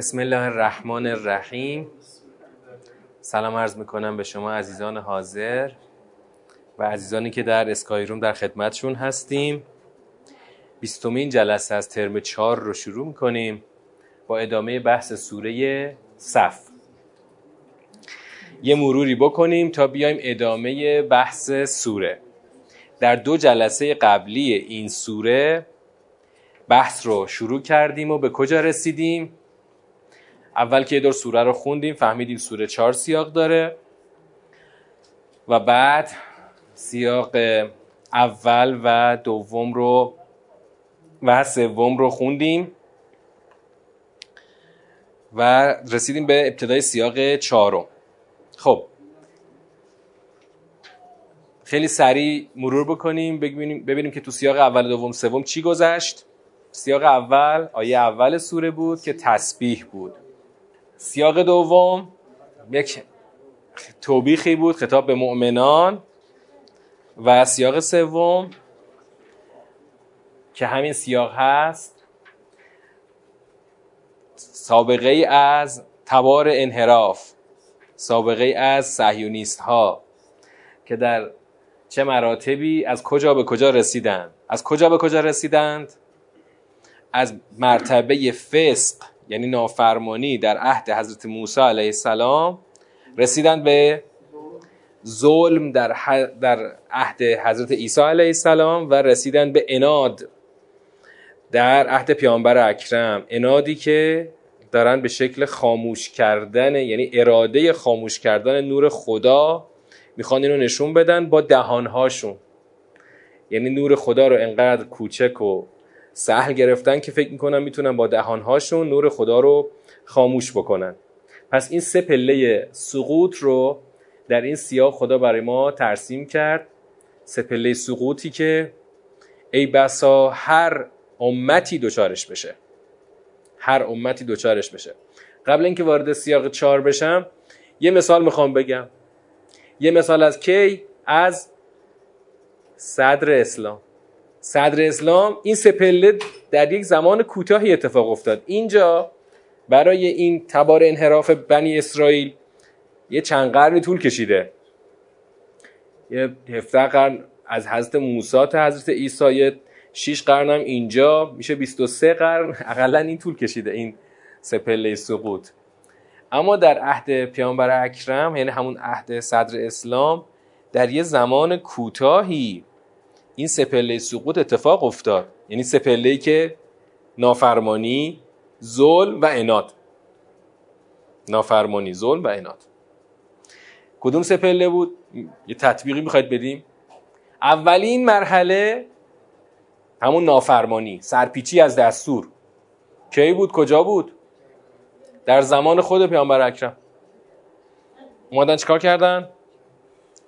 بسم الله الرحمن الرحیم سلام عرض می‌کنم به شما عزیزان حاضر و عزیزانی که در اسکای روم در خدمتشون هستیم. بیستمین جلسه از ترم چهار رو شروع می‌کنیم با ادامه بحث سوره صف. یه مروری بکنیم تا بیایم ادامه بحث سوره. در دو جلسه قبلی این سوره بحث رو شروع کردیم و به کجا رسیدیم؟ اول که یه دور سوره رو خوندیم فهمیدیم سوره چهار سیاق داره. و بعد سیاق اول و دوم رو و سوم رو خوندیم. و رسیدیم به ابتدای سیاق چهارم. خب. خیلی سریع مرور بکنیم ببینیم, ببینیم که تو سیاق اول دوم سوم چی گذشت. سیاق اول آیه اول سوره بود که تسبیح بود. سیاق دوم یک توبیخی بود خطاب به مؤمنان. و سیاق سوم که همین سیاق هست سابقه از تبار انحراف سابقه از صهیونیست ها که در چه مراتبی از کجا به کجا رسیدند؟ از کجا به کجا رسیدند؟ از مرتبه فسق یعنی نافرمانی در عهد حضرت موسی علیه السلام رسیدن به ظلم در, در عهد حضرت عیسی علیه السلام و رسیدن به اناد در عهد پیامبر اکرم. انادی که دارن به شکل خاموش کردن یعنی اراده خاموش کردن نور خدا می‌خوان اینو نشون بدن با دهانهاشون. یعنی نور خدا رو انقدر کوچک و سهل گرفتن که فکر می‌کنن می‌تونن با دهانهاشون نور خدا رو خاموش بکنن. پس این سه پله سقوط رو در این سیاه خدا برای ما ترسیم کرد. سه پله سقوطی که ای بسا هر امتی دوچارش بشه. هر امتی دوچارش بشه. قبل اینکه وارد سیاق چهار بشم یه مثال می‌خوام بگم. یه مثال از کی؟ از صدر اسلام. صدر اسلام این سپله در یک زمان کوتاهی اتفاق افتاد. اینجا برای این تبار انحراف بنی اسرائیل یه چند قرنی طول کشیده. یه هفته قرن از حضرت موسی تا حضرت عیسی قرن هم اینجا. میشه 23 قرن. اقلا این طول کشیده این سپله سقوط. اما در عهد پیامبر اکرم یعنی همون عهد صدر اسلام در یه زمان کوتاهی این سپله سقوط اتفاق افتاد. یعنی سپله که نافرمانی ظلم و اناد. نافرمانی ظلم و اناد. کدوم سپله بود؟ یه تطبیقی می‌خواید بدیم؟ اولین مرحله همون نافرمانی سرپیچی از دستور. کی بود؟ کجا بود؟ در زمان خود پیامبر اکرم. اومدن چیکار کردن؟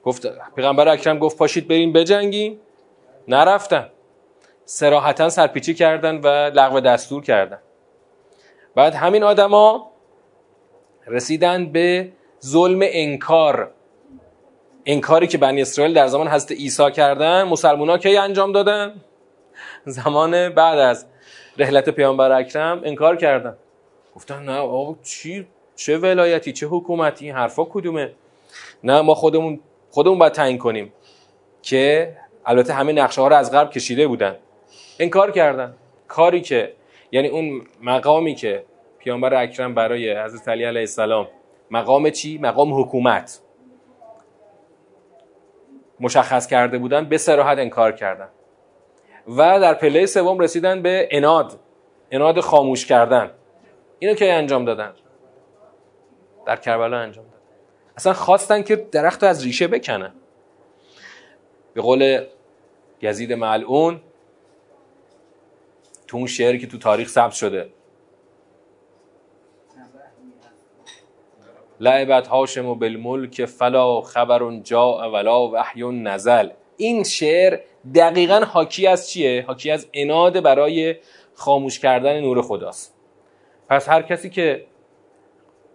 گفت پیغمبر اکرم گفت پاشید بریم بجنگیم. نرفتن. سراحتا سرپیچی کردن و لغو دستور کردن. بعد همین آدما رسیدن به ظلم انکار. انکاری که بنی اسرائیل در زمان حضرت عیسی کردن مسلمان ها کی انجام دادن؟ زمان بعد از رحلت پیامبر اکرم انکار کردن. گفتن نه آقا چی؟ چه ولایتی؟ چه حکومتی؟ حرفا کدومه؟ نه ما خودمون خودمون باید تعیین کنیم که البته همه نقشه ها رو از غرب کشیده بودن. انکار کردن. کاری که یعنی اون مقامی که پیامبر اکرم برای حضرت علی علیه السلام مقام چی؟ مقام حکومت. مشخص کرده بودن به سراحت انکار کردن. و در پله سوم رسیدن به اناد. اناد خاموش کردن. اینو که انجام دادن؟ در کربلا انجام دادن. اصلا خواستن که درخت رو از ریشه بکنن. به قول یزید ملعون تو اون شعری که تو تاریخ ثبت شده. لعبت هاشم و بالملک فلا خبر جا ولا وحی نزل. این شعر دقیقا حاکی از چیه؟ حاکی از اناد برای خاموش کردن نور خداست. پس هر کسی که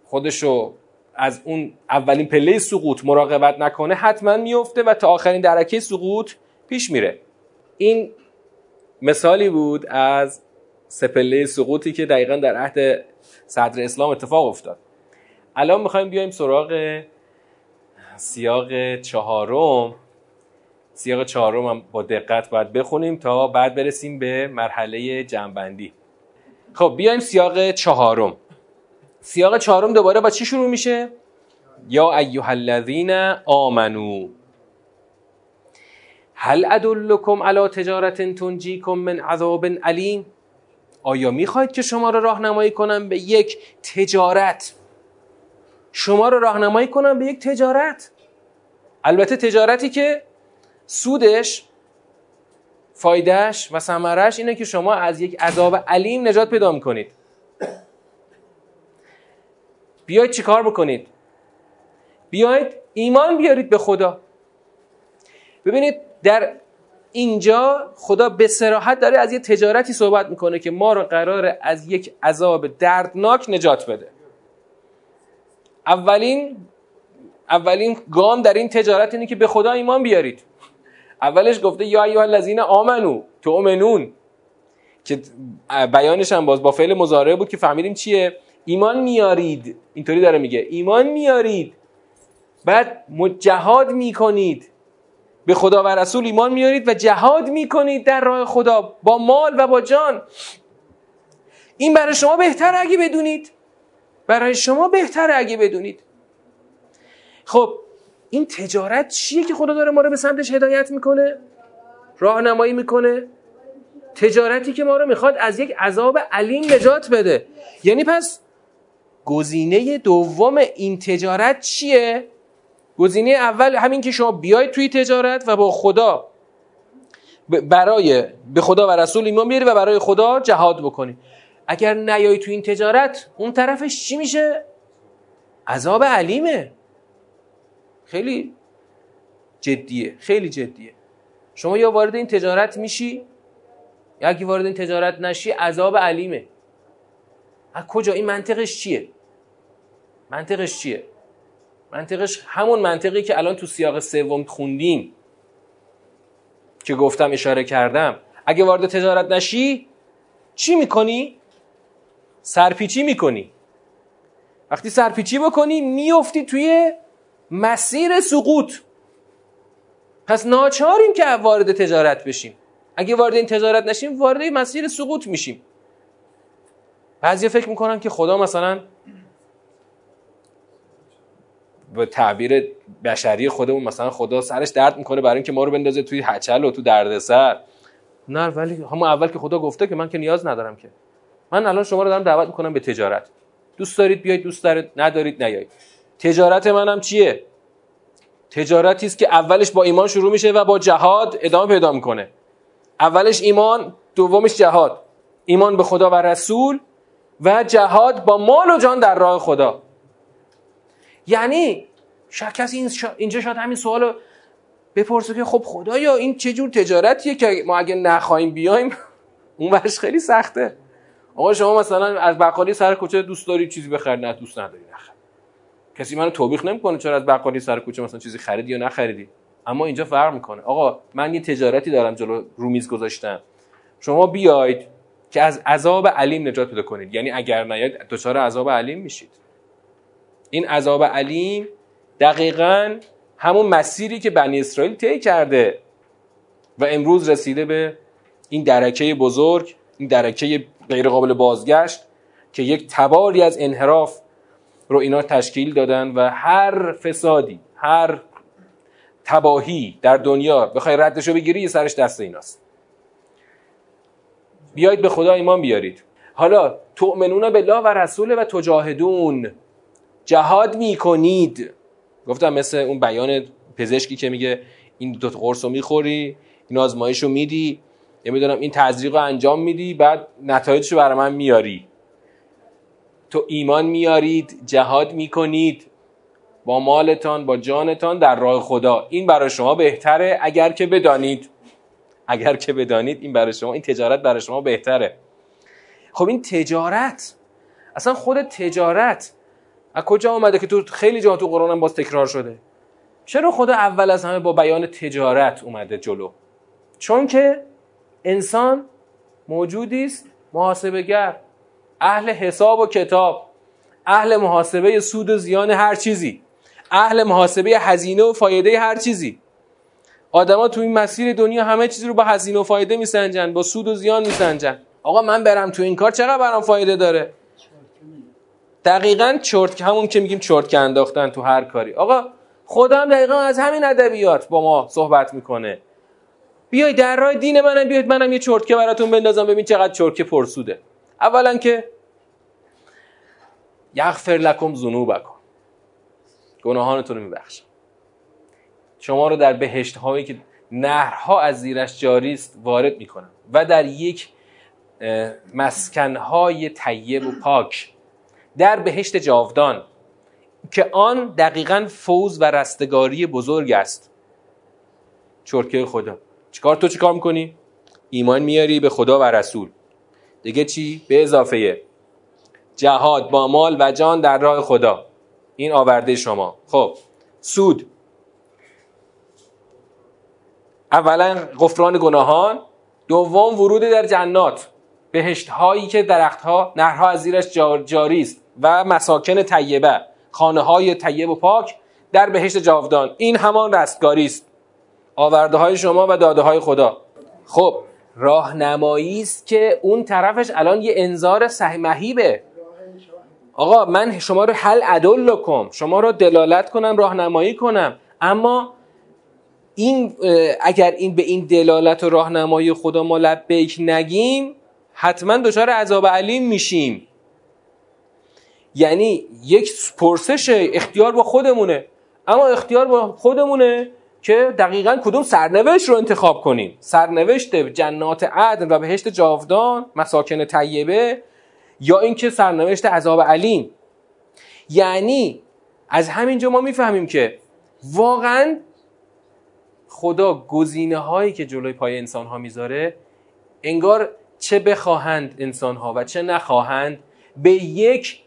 خودشو از اون اولین پله سقوط مراقبت نکنه حتما میفته و تا آخرین درکه سقوط پیش میره. این مثالی بود از سپله سقوطی که دقیقا در عهد صدر اسلام اتفاق افتاد. الان می‌خوایم بیایم سراغ سیاق چهارم. سیاق چهارم هم با دقت باید بخونیم تا بعد برسیم به مرحله جنبندی. خب بیایم سیاق چهارم. سیاق چهارم دوباره با چی شروع میشه؟ یا ایها الذین آمنو. هل ادلکم علی تجارت تنجیکم من عذاب علیم؟ آیا می‌خواید که شما را راهنمایی کنم به یک تجارت؟ شما را راهنمایی کنم به یک تجارت؟ البته تجارتی که سودش فایدهش و ثمرش اینه که شما از یک عذاب علیم نجات پیدا می‌کنید. بیاید چیکار بکنید؟ بیاید ایمان بیارید به خدا. ببینید در اینجا خدا به سراحت داره از یه تجارتی صحبت می‌کنه که ما رو قراره از یک عذاب دردناک نجات بده. اولین اولین گام در این تجارت اینه که به خدا ایمان بیارید. اولش گفته یا ایها الذین آمنو تؤمنون. که بیانش هم باز با فعل مضارع بود که فهمیدیم چیه. ایمان میارید. اینطوری داره میگه. ایمان میارید. بعد جهاد می‌کنید. به خدا و رسول ایمان میارید و جهاد می‌کنید در راه خدا با مال و با جان. این برای شما بهتر اگه بدونید. برای شما بهتر اگه بدونید. خب این تجارت چیه که خدا داره ما رو به سمتش هدایت می‌کنه؟ راهنمایی می‌کنه؟ تجارتی که ما رو می‌خواد از یک عذاب علیم نجات بده. یعنی پس گزینه دوم این تجارت چیه؟ گزینه اول همین که شما بیاید توی تجارت و با خدا برای به خدا و رسول ایمان بیاری و برای خدا جهاد بکنی. اگر نیای توی این تجارت اون طرفش چی میشه؟ عذاب علیمه. خیلی جدیه خیلی جدیه. شما یا وارد این تجارت میشی یا اگه وارد این تجارت نشی عذاب علیمه. از کجا؟ این منطقش چیه؟ منطقش چیه؟ منطقش همون منطقی که الان تو سیاق سوم خوندیم که گفتم اشاره کردم. اگه وارد تجارت نشی چی می‌کنی؟ سرپیچی می‌کنی. وقتی سرپیچی بکنی میفتی توی مسیر سقوط. پس ناچاریم که وارد تجارت بشیم. اگه وارد این تجارت نشیم وارد مسیر سقوط میشیم. بعضی فکر می‌کنن که خدا مثلا به تعبیر بشری خودمون مثلا خدا سرش درد می‌کنه برای اینکه ما رو بندازه توی هچل و تو دردسر. نه ولی همون اول که خدا گفته که من که نیاز ندارم که. من الان شما رو دارم دعوت می‌کنم به تجارت. دوست دارید بیاید دوست دارید ندارید نیایید. تجارت منم چیه؟ تجارتی است که اولش با ایمان شروع میشه و با جهاد ادامه پیدا می‌کنه. اولش ایمان دومش جهاد. ایمان به خدا و رسول و جهاد با مال و جان در راه خدا. یعنی شاید کسی اینجا شاید همین سوال بپرسه که خب خدایا این چه جور تجارتیه که ما اگه نخواهیم بیایم؟ اون ورش خیلی سخته. آقا شما مثلا از بقالی سر کوچه دوست داری چیزی بخری نه دوست نداری نخر. کسی منو توبیخ نمی‌کنه چرا از بقالی سر کوچه مثلا چیزی خریدی یا نخریدی؟ اما اینجا فرق می‌کنه. آقا من یه تجارتی دارم جلو رومیز گذاشتم. شما بیاید که از عذاب علیم نجات پیدا کنید. یعنی اگر نیاید دچار عذاب علیم میشید. این عذاب علیم دقیقا همون مسیری که بنی اسرائیل طی کرده و امروز رسیده به این درکه بزرگ این درکه غیر قابل بازگشت که یک تباری از انحراف رو اینا تشکیل دادن و هر فسادی هر تباهی در دنیا بخوای ردشو بگیری یه سرش دست ایناست. بیایید به خدا ایمان بیارید. حالا تؤمنون بالله و رسول و تجاهدون. جهاد می‌کنید. گفتم مثل اون بیان پزشکی که میگه این دو قرص رو می‌خوری این آزمایش رو میدی می‌دونم این تزریق رو انجام میدی بعد نتایجش رو من میاری. تو ایمان میارید جهاد می‌کنید. با مالتان با جانتان در راه خدا. این برای شما بهتره اگر که بدانید. اگر که بدانید این برای شما این تجارت برای شما بهتره. خب این تجارت. اصلا خود تجارت از کجا آمده که تو خیلی جا تو قرآن هم باز تکرار شده؟ چرا خدا اول از همه با بیان تجارت اومده جلو؟ چون که انسان موجودی است محاسبگر اهل حساب و کتاب اهل محاسبه سود و زیان هر چیزی اهل محاسبه هزینه و فایده هر چیزی. آدما تو این مسیر دنیا همه چیزی رو با هزینه و فایده میسنجن با سود و زیان میسنجن. آقا من برم تو این کار چقدر برام فایده داره؟ دقیقا چرت همون که میگیم چرت که انداختن تو هر کاری. آقا خدا هم دقیقا از همین ادبیات با ما صحبت می‌کنه. بیای در راه دین منم بیاید منم یه چرتکه براتون بندازم ببین چقدر چرتکه پرسوده. اولا که یغفر لکم ذنوبکم. گناهانتون رو میبخشم. شما رو در بهشت هایی که نهرها از زیرش جاری است وارد می‌کنم. و در یک مسکن های طیب و پاک. در بهشت جاودان که آن دقیقا فوز و رستگاری بزرگ است. چرکه خدا چیکار تو چیکار می‌کنی؟ ایمان میاری به خدا و رسول. دیگه چی؟ به اضافه. جهاد با مال و جان در راه خدا. این آورده شما. خب سود. اولا غفران گناهان. دوم ورود در جنات. بهشت هایی که درخت ها نهرها از زیرش جاری است و مساکن طیبه خانه های طیب و پاک در بهشت جاودان. این همان رستگاری است. آورده های شما و داده های خدا. خب راهنمایی است که اون طرفش الان یه انذار مهیبه آقا من شما رو حل عدل لکم شما رو دلالت کنم راهنمایی کنم. اما این اگر این به این دلالت و راهنمایی خدا ما لبیک نگیم حتما دچار عذاب علیم میشیم. یعنی یک پرسش اختیار با خودمونه. اما اختیار با خودمونه که دقیقا کدوم سرنوشت رو انتخاب کنیم. سرنوشت جنات عدن و بهشت جاودان مساکن طیبه یا اینکه سرنوشت عذاب علیم. یعنی از همینجا ما می‌فهمیم که واقعا خدا گزینه هایی که جلوی پای انسان ها می‌ذاره انگار چه بخواهند انسان ها و چه نخواهند به یک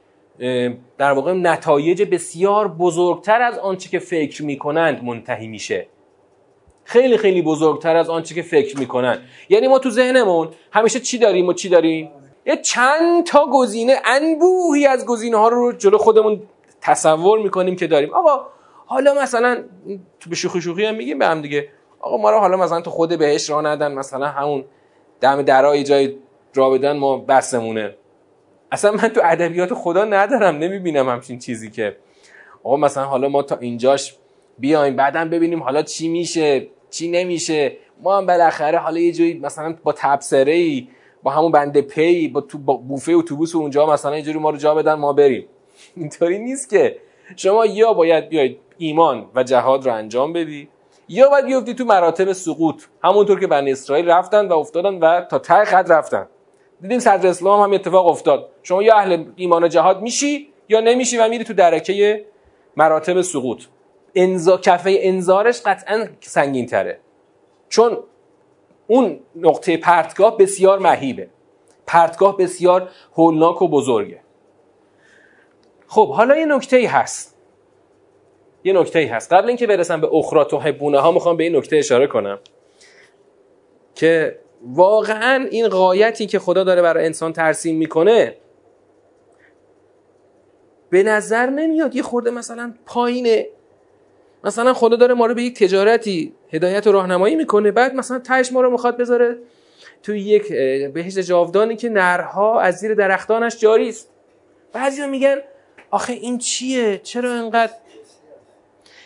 در واقع نتایج بسیار بزرگتر از آنچه که فکر می‌کنند منتهی میشه. خیلی خیلی بزرگتر از آنچه که فکر می‌کنن یعنی ما تو ذهنمون همیشه چی داریم و چی داریم؟ یه چند تا گزینه انبوهی از گزینه ها رو جلو خودمون تصور می‌کنیم که داریم. آقا حالا مثلا تو به شوخی شوخی هم میگیم به هم دیگه. آقا ما رو حالا مثلا تو خود بهش را ندن مثلا همون دم درای جای را بدن ما بسمونه اصلا من تو ادبیات خدا ندارم نمی‌بینم همچین چیزی که. آقا مثلا حالا ما تا اینجاش بیایم بعدم ببینیم حالا چی میشه چی نمیشه. ما هم بالاخره حالا یه جایی مثلا با تبصره ای با همون بنده پی با تو با بوفه اتوبوس اونجا مثلا یه جوری ما رو جا بدن ما بریم. اینطوری نیست که. شما یا باید بیاید ایمان و جهاد رو انجام بدی یا باید بیفتی تو مراتب سقوط. همونطور که بنی اسرائیل رفتن و افتادن و تا ته خط رفتن. دیدیم صدر اسلام هم اتفاق افتاد. شما یا اهل ایمان و جهاد میشی یا نمیشی و میری تو درکه مراتب سقوط. انزا کفه انذارش قطعا سنگین تره چون اون نقطه پرتگاه بسیار مهیبه. پرتگاه بسیار هولناک و بزرگه. خب حالا یه نکته ای هست. یه نکته ای هست. قبل اینکه برسم به اخرات و حبونه ها می‌خوام به این نکته اشاره کنم که واقعا این قایتی که خدا داره برای انسان ترسیم می‌کنه به نظر نمیاد یه خورده مثلا پایینه. مثلا خدا داره ما رو به یک تجارتی هدایت و راهنمایی می‌کنه بعد مثلا تهش ما رو می‌خواد بذاره توی یک بهشت جاودانی که نرها از زیر درختانش جاری است. بعضیا میگن آخه این چیه؟ چرا انقدر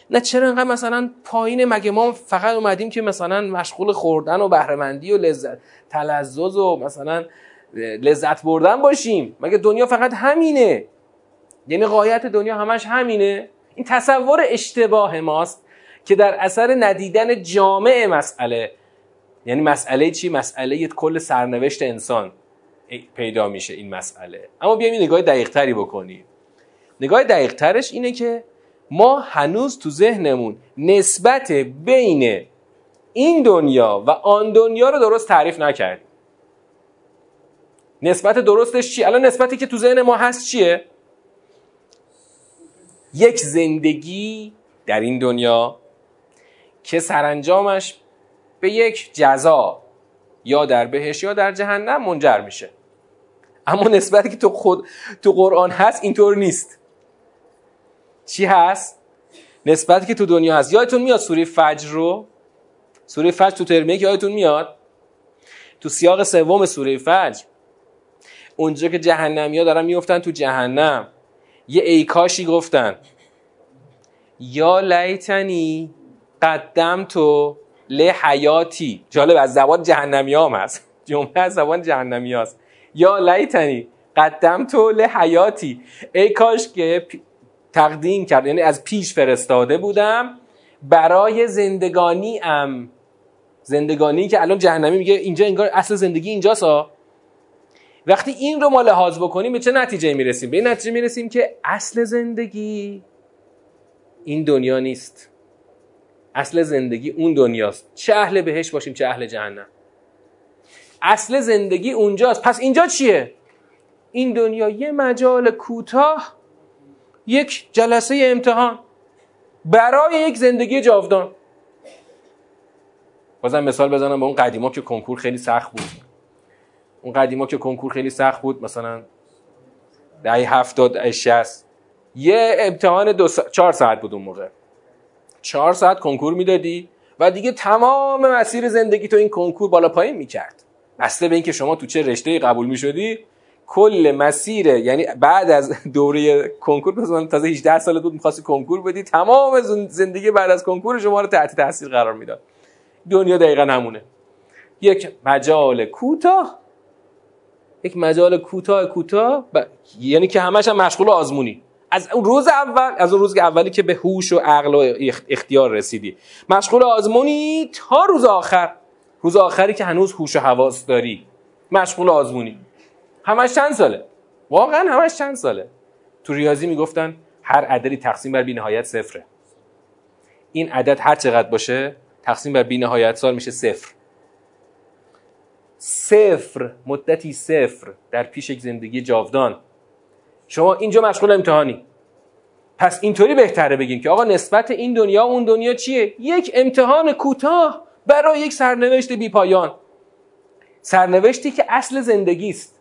نه چرا انقدر مثلا پایین مگه ما فقط اومدیم که مثلا مشغول خوردن و بهرهمندی و لذت تلذذ و مثلا لذت بردن باشیم؟ مگه دنیا فقط همینه؟ یعنی قایت دنیا همش همینه؟ این تصور اشتباه ماست که در اثر ندیدن جامع مسئله یعنی مسئله چی؟ مسئله کل سرنوشت انسان پیدا میشه این مسئله. اما بیایم نگاه دقیق تری بکنیم. نگاه دقیق ترش اینه که ما هنوز تو ذهنمون نسبت بین این دنیا و آن دنیا رو درست تعریف نکردیم نسبت درستش چی؟ الان نسبتی که تو ذهن ما هست چیه؟ یک زندگی در این دنیا که سرانجامش به یک جزا یا در بهش یا در جهنم منجر میشه اما نسبتی که تو خود تو قرآن هست اینطور نیست چی هست؟ نسبتی که تو دنیا هست. یادتون میاد سوره فجر رو؟ سوره فجر تو ترمیه که یادتون میاد؟ تو سیاق سوم سوره فجر. اونجا که جهنمی ها دارن میفتن تو جهنم. یه ایکاشی گفتن. یا لیتنی قدم تو حیاتی جالب از زبان جهنمی هم هست. جمعه از زبان جهنمی هست یا لیتنی قدم تو حیاتی ای کاش که تقدیم کرد. یعنی از پیش فرستاده بودم. برای زندگانی ام. زندگانی که الان جهنمی میگه اینجا انگار اصل زندگی اینجاست ها. وقتی این رو ما لحاظ بکنیم به چه نتیجه می‌رسیم؟ به این نتیجه می‌رسیم که اصل زندگی این دنیا نیست. اصل زندگی اون دنیاست. چه اهل بهش باشیم چه اهل جهنم. اصل زندگی اونجاست. پس اینجا چیه؟ این دنیا یه مجال کوتاه یک جلسه امتحان. برای یک زندگی جاودان. بازم مثال بزنم به اون قدیما که کنکور خیلی سخت بود. اون قدیما که کنکور خیلی سخت بود مثلا دهه هفتاد دهه شست یه امتحان دو چهار ساعت بود اون موقع. چهار ساعت کنکور می‌دادی و دیگه تمام مسیر زندگی تو این کنکور بالا پایین می‌کرد. بسته به اینکه شما تو چه رشته قبول می‌شدی کل مسیر یعنی بعد از دوره کنکور مثلا تازه 18 سال بود می‌خواستی کنکور بدی تمام زندگی بعد از کنکور شما رو تحت تاثیر قرار می‌داد. دنیا دقیقا همونه. یک مجال کوتاه یک مجال کوتاه کوتاه ب... یعنی که همش هم مشغول آزمونی. از اون روز اول از اون روز اولی که به هوش و عقل و اختیار رسیدی. مشغول آزمونی تا روز آخر. روز آخری که هنوز هوش و حواس داری. مشغول آزمونی. همش چند ساله؟ واقعا همش چند ساله. تو ریاضی می‌گفتن هر عددی تقسیم بر بینهایت صفره. این عدد هر چقدر باشه تقسیم بر بینهایت سال میشه صفر. صفر مدتی صفر در پیش یک زندگی جاودان. شما اینجا مشغول امتحانی. پس اینطوری بهتره بگیم که آقا نسبت این دنیا اون دنیا چیه؟ یک امتحان کوتاه برای یک سرنوشت بی پایان سرنوشتی که اصل زندگی است.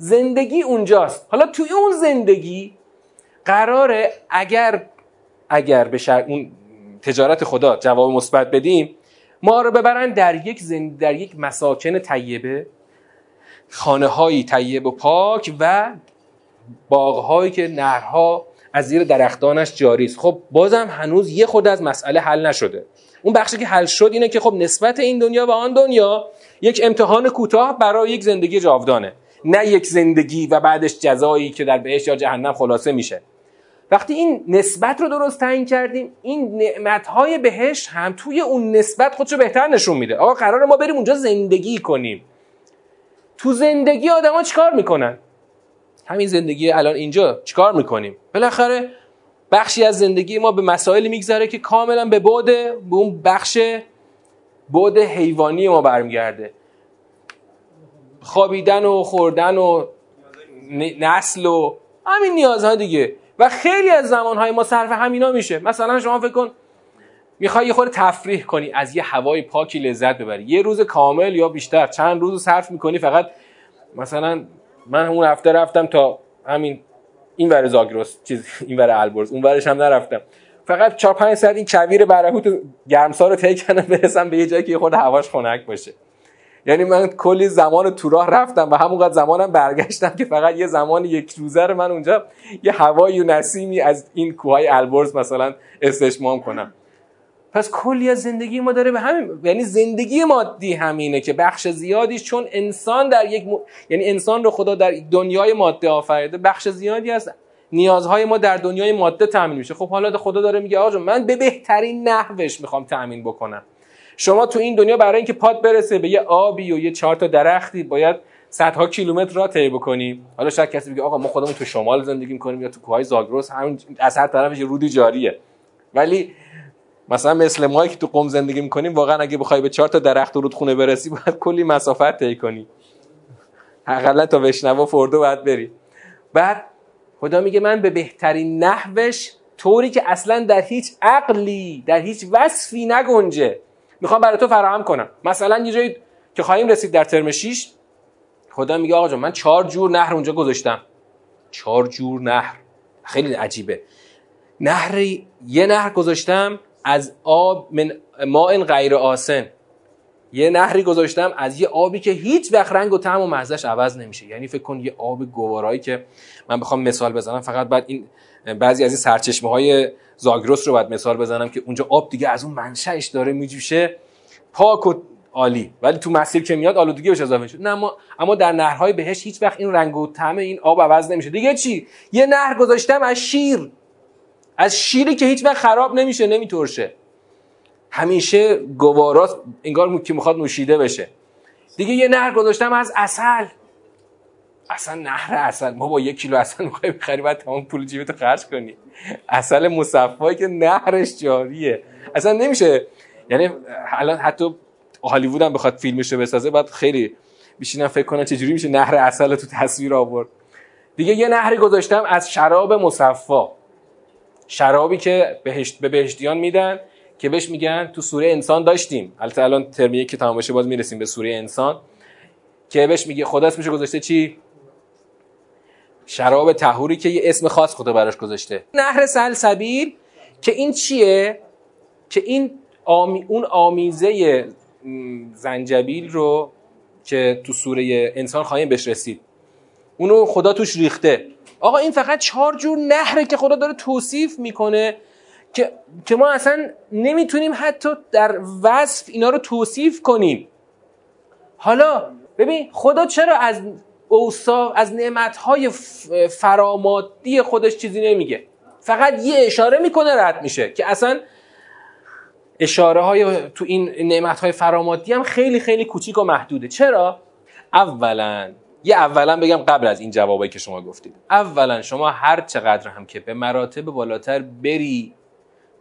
زندگی اونجاست. حالا توی اون زندگی قراره اگر اگر به شر... اون تجارت خدا جواب مثبت بدیم ما رو ببرن در یک زند... در یک مساکن طیبه خانه هایی طیب و پاک و باغ هایی که نهرها از زیر درختانش جاری است خب بازم هنوز یه خود از مسئله حل نشده. اون بخشی که حل شد اینه که خب نسبت این دنیا و آن دنیا یک امتحان کوتاه برای یک زندگی جاودانه. نه یک زندگی و بعدش جزایی که در بهش یا جهنم خلاصه میشه. وقتی این نسبت رو درست تعیین کردیم این نعمتهای بهش هم توی اون نسبت خودشو بهتر نشون میده. آقا قرار ما بریم اونجا زندگی کنیم. تو زندگی آدما چیکار می‌کنن؟ همین زندگی الان اینجا چیکار می‌کنیم؟ بالاخره بخشی از زندگی ما به مسائلی میگذره که کاملا به بعد به اون بخش بعد حیوانی ما برمیگرده. خوابیدن و خوردن و نسل و همین نیازها دیگه. و خیلی از زمانهای ما صرف همینا میشه. مثلا شما فکر کن می‌خوای یه خورده تفریح کنی از یه هوای پاکی لذت ببری. یه روز کامل یا بیشتر. چند روز صرف می‌کنی فقط مثلا من همون هفته رفتم تا همین این ور زاگرس چیز این ور البرز. اون ورش هم نرفتم. فقط 4 5 ساعت این کویر برهوت گرمسار رو طی کنم برسم به یه جایی که خود هواش خنک باشه. یعنی من کلی زمان تو راه رفتم و همونقدر زمانم برگشتم که فقط یه زمان یک روزه رو من اونجا یه هوای و نسیمی از این کوههای البرز مثلا استشمام کنم. پس کلی از زندگی ما داره به همین یعنی زندگی مادی همینه که بخش زیادیش چون انسان در یک یعنی انسان رو خدا در دنیای ماده آفریده بخش زیادی از نیازهای ما در دنیای ماده تامین میشه. خب حالا خدا داره میگه آقا من به بهترین نحوش می‌خوام تامین بکنم. شما تو این دنیا برای اینکه پاد برسه به یه آبی و یه چهار تا درختی باید صدها کیلومتر را طی بکنیم حالا شاید کسی بگه آقا ما خودمون تو شمال زندگی می‌کنیم یا تو کوههای زاگرس همین از هر طرفش رودی جاریه. ولی مثلا مثل ما که تو قم زندگی می‌کنیم واقعا اگه بخوای به چهار تا درخت و رودخونه برسی باید کلی مسافت طی کنی. حداقل تا بشنوا فردو باید بری. بعد خدا میگه من به بهترین نحوش طوری که اصلا در هیچ عقلی در هیچ وصفی نگنجه. می‌خوام برای تو فراهم کنم. مثلا یه جایی که خواهیم رسید در ترم 6 خدا میگه آقا جان من چهار جور نهر اونجا گذاشتم. چهار جور نهر. خیلی عجیبه. نهر یه نهر گذاشتم از آب من ماء غیر آسن. یه نهری گذاشتم از یه آبی که هیچ وقت رنگ و طعم و مزهش عوض نمیشه. یعنی فکر کن یه آب گوارایی که من بخوام مثال بزنم فقط بعد این بعضی از این سرچشمه های زاگرس رو باید مثال بزنم که اونجا آب دیگه از اون منشأش داره میجوشه. پاک و عالی. ولی تو مسیر که میاد آلودگی بهش اضافه میشه. نه اما اما در نهرهای بهش هیچ وقت این رنگ و طعم این آب عوض نمیشه. دیگه چی؟ یه نهر گذاشتم از شیر. از شیری که هیچ وقت خراب نمیشه نمیترشه. همیشه گواراست انگار که می‌خواد نوشیده بشه. دیگه یه نهر گذاشتم از اصل اصلا نهر اصل. ما با یک کیلو اصل می‌خوای بخری بعد تمام پول جیبتو خرج کنی. اصل مصفایی که نهرش جاریه. اصلا نمیشه. یعنی الان حتی هالیوود هم بخواد فیلمش رو بسازه بعد خیلی بیشینم فکر کنم چجوری میشه نهر اصل تو تصویر آورد. دیگه یه نهری گذاشتم از شراب مصفا. شرابی که بهشت به بهشتیان میدن که بهش میگن تو سوره انسان داشتیم. البته الان ترم که تمام باز می‌رسیم به سوره انسان. که بهش میگه خدا اسمش گذاشته چی؟ شراب تهوری که یه اسم خاص خدا براش گذاشته. نهر سلسبیل که این چیه؟ که این آمی... اون آمیزه زنجبیل رو که تو سوره انسان خواهیم بهش رسید. اونو خدا توش ریخته. آقا این فقط چهار جور نهره که خدا داره توصیف می‌کنه که, که ما اصلا نمی‌تونیم حتی در وصف اینا رو توصیف کنیم. حالا ببین خدا چرا از اوصاف از نعمتهای فرامادی خودش چیزی نمیگه. فقط یه اشاره می‌کنه رد میشه که اصلا اشاره های تو این نعمت های فرامادی هم خیلی خیلی کوچیک و محدوده. چرا؟ اولا یه اولا بگم قبل از این جوابایی که شما گفتید. اولا شما هر چقدر هم که به مراتب بالاتر بری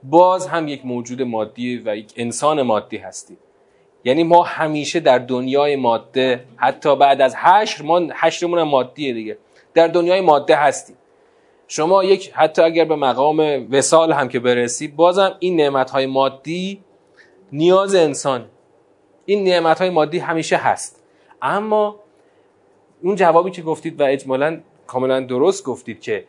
باز هم یک موجود مادی و یک انسان مادی هستی. یعنی ما همیشه در دنیای ماده حتی بعد از حشر ما حشرمون مادیه دیگه. در دنیای ماده هستیم. شما یک حتی اگر به مقام وسال هم که برسی بازم این نعمت های مادی نیاز انسان. این نعمت های مادی همیشه هست. اما اون جوابی که گفتید و اجمالا کاملا درست گفتید که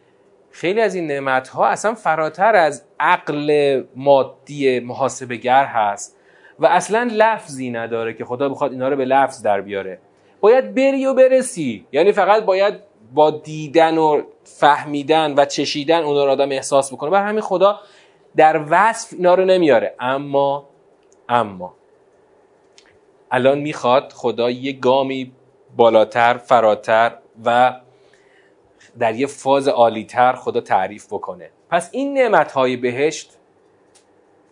خیلی از این نعمت ها اصلا فراتر از عقل مادی محاسبه گر هست. و اصلا لفظی نداره که خدا بخواد اینا رو به لفظ در بیاره. باید بری و برسی. یعنی فقط باید با دیدن و فهمیدن و چشیدن اونا رو آدم احساس بکنه. بر همین خدا در وصف اینا رو نمیاره. اما اما. الان می‌خواد خدا یه گامی بالاتر فراتر و در یه فاز عالیتر خدا تعریف بکنه. پس این نعمت های بهشت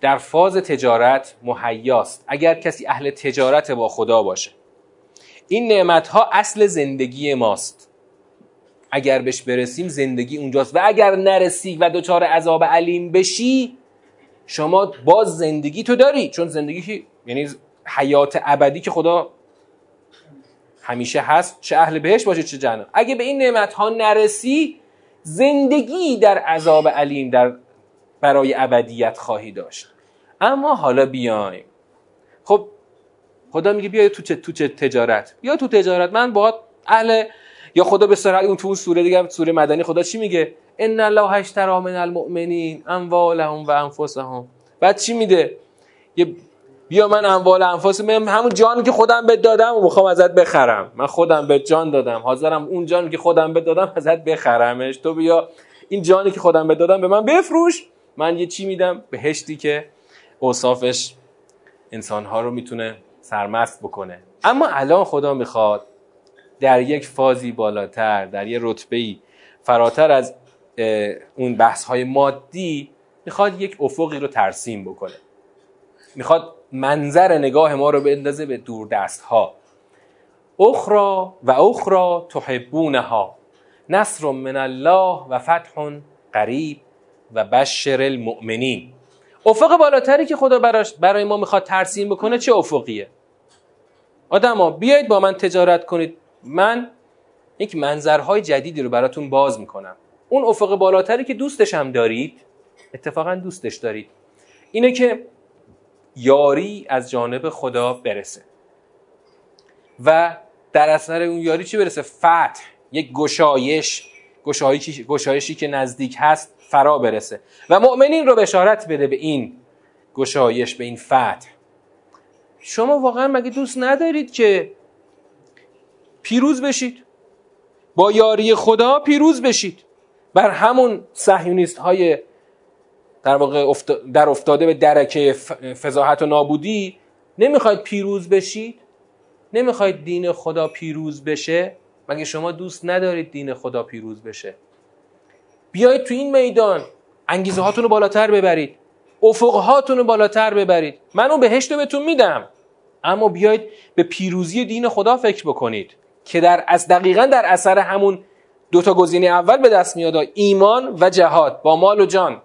در فاز تجارت مهیاست اگر کسی اهل تجارت با خدا باشه. این نعمت ها اصل زندگی ماست. اگر بهش برسیم زندگی اونجاست و اگر نرسی و دچار عذاب علیم بشی شما باز زندگی تو داری. چون زندگی یعنی حیات ابدی که خدا همیشه هست چه اهل بهش باشه چه جنه اگه به این نعمت ها نرسی زندگی در عذاب علیم در برای ابدیت خواهی داشت. اما حالا بیایم. خب خدا میگه بیا تو چه تو چه تجارت؟ بیا تو تجارت. من با اهل یا خدا به سرعت اون تو اون سوره دیگه سوره مدنی خدا چی میگه؟ ان الله اشترى من المؤمنین اموالهم و انفسهم. بعد چی میده؟ یه بیا من اموال انفاس من همون جانی که خودم بهت دادم و می‌خوام ازت بخرم. من خودم به جان دادم. حاضرم اون جانی که خودم بهت دادم ازت بخرمش. تو بیا این جانی که خودم بهت دادم به من بفروش. من یه چی میدم؟ بهشتی که اوصافش انسانها رو می‌تونه سرمست بکنه. اما الان خدا می‌خواد در یک فازی بالاتر در یک رتبه فراتر از اون بحث های مادی می‌خواد یک افقی رو ترسیم بکنه. می‌خواد منظر نگاه ما رو بندازه به دور دست ها اخرا و اخرا تحبونها. نصر من الله و فتح قریب. و بشر المؤمنین. افق بالاتری که خدا برای ما می‌خواد ترسیم بکنه چه افقیه؟ آدما بیایید با من تجارت کنید. من یک منظرهای جدیدی رو براتون باز می‌کنم. اون افق بالاتری که دوستش هم دارید اتفاقا دوستش دارید اینه که یاری از جانب خدا برسه. و در اثر اون یاری چی برسه؟ فتح یک گشایش. گشایشی, گشایشی که نزدیک هست فرا برسه. و مؤمنین رو بشارت بده به این گشایش به این فتح. شما واقعا مگه دوست ندارید که پیروز بشید؟ با یاری خدا پیروز بشید. بر همون صهیونیست های در واقع در افتاده به درکه فضاحت و نابودی نمی‌خواید پیروز بشید؟ نمی‌خواید دین خدا پیروز بشه؟ مگه شما دوست ندارید دین خدا پیروز بشه؟ بیایید تو این میدان. انگیزه هاتون رو بالاتر ببرید. افق هاتون رو بالاتر ببرید. من اون بهشت رو بهتون میدم. اما بیایید به پیروزی دین خدا فکر بکنید که در از دقیقا در اثر همون دو تا گزینه اول به دست میاد ایمان و جهاد با مال و جان.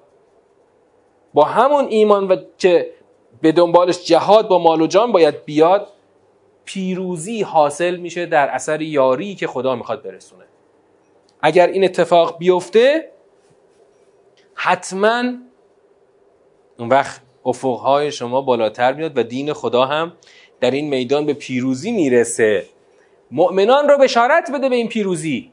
با همون ایمان و که به دنبالش جهاد با مال و جان باید بیاد پیروزی حاصل میشه در اثر یاری که خدا می‌خواد برسونه. اگر این اتفاق بیفته حتما اون وقت افقهای شما بالاتر میاد و دین خدا هم در این میدان به پیروزی می‌رسه. مؤمنان رو بشارت بده به این پیروزی.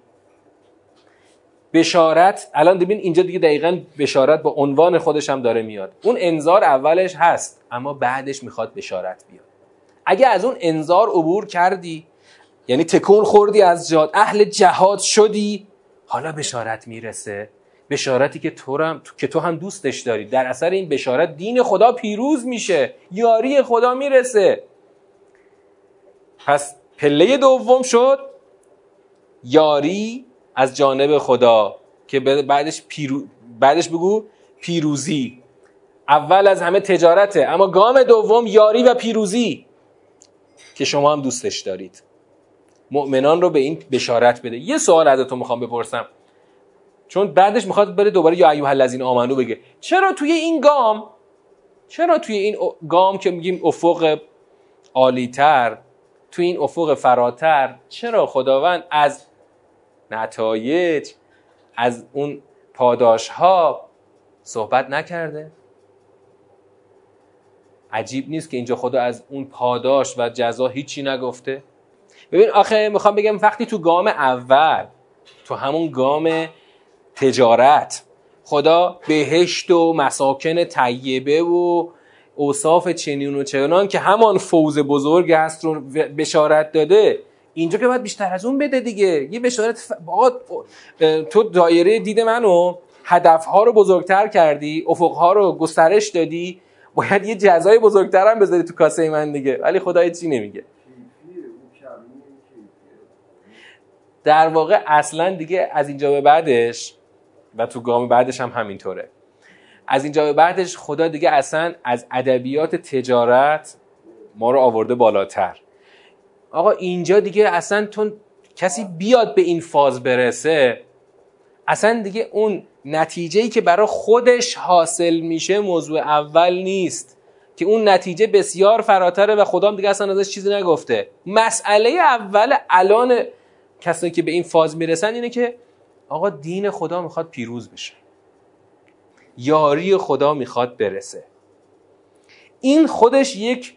بشارت الان ببین اینجا دیگه دقیقا بشارت با عنوان خودش هم داره میاد. اون انذار اولش هست اما بعدش می‌خواد بشارت بیاد. اگه از اون انذار عبور کردی یعنی تکون خوردی از جاد اهل جهاد شدی حالا بشارت می‌رسه. بشارتی که تو هم که تو هم دوستش داری. در اثر این بشارت دین خدا پیروز میشه. یاری خدا می‌رسه. پس پله دوم شد یاری از جانب خدا که بعدش, پیرو... بعدش بگو پیروزی. اول از همه تجارته. اما گام دوم یاری و پیروزی که شما هم دوستش دارید. مؤمنان رو به این بشارت بده. یه سوال ازتون می‌خوام بپرسم. چون بعدش می‌خواد بره دوباره یا ایوه الذین آمنو بگه. چرا توی این گام؟ چرا توی این گام که میگیم افق عالیتر توی این افق فراتر چرا خداوند از نتایج از اون پاداش ها صحبت نکرده؟ عجیب نیست که اینجا خدا از اون پاداش و جزا هیچی نگفته؟ ببین آخه می‌خوام بگم وقتی تو گام اول تو همون گام تجارت. خدا بهشت و مساکن طیبه و اوصاف چنین و چنان که همان فوز بزرگ است رو بشارت داده. اینجا که باید بیشتر از اون بده دیگه. یه بشارت ف... تو دایره دید منو هدفها رو بزرگتر کردی افقها رو گسترش دادی. باید یه جزای بزرگتر هم بذاری تو کاسه من دیگه. ولی خدای چی نمیگه. در واقع اصلا دیگه از اینجا به بعدش و تو گام بعدش هم همینطوره. از اینجا به بعدش خدا دیگه اصلا از ادبیات تجارت ما رو آورده بالاتر. آقا اینجا دیگه اصلا تو کسی بیاد به این فاز برسه اصلا دیگه اون نتیجهی که برای خودش حاصل میشه موضوع اول نیست. که اون نتیجه بسیار فراتره و خدا دیگه اصلا ازش چیزی نگفته. مسئله اول الان کسانی که به این فاز می‌رسن اینه که آقا دین خدا می‌خواد پیروز بشه. یاری خدا می‌خواد برسه. این خودش یک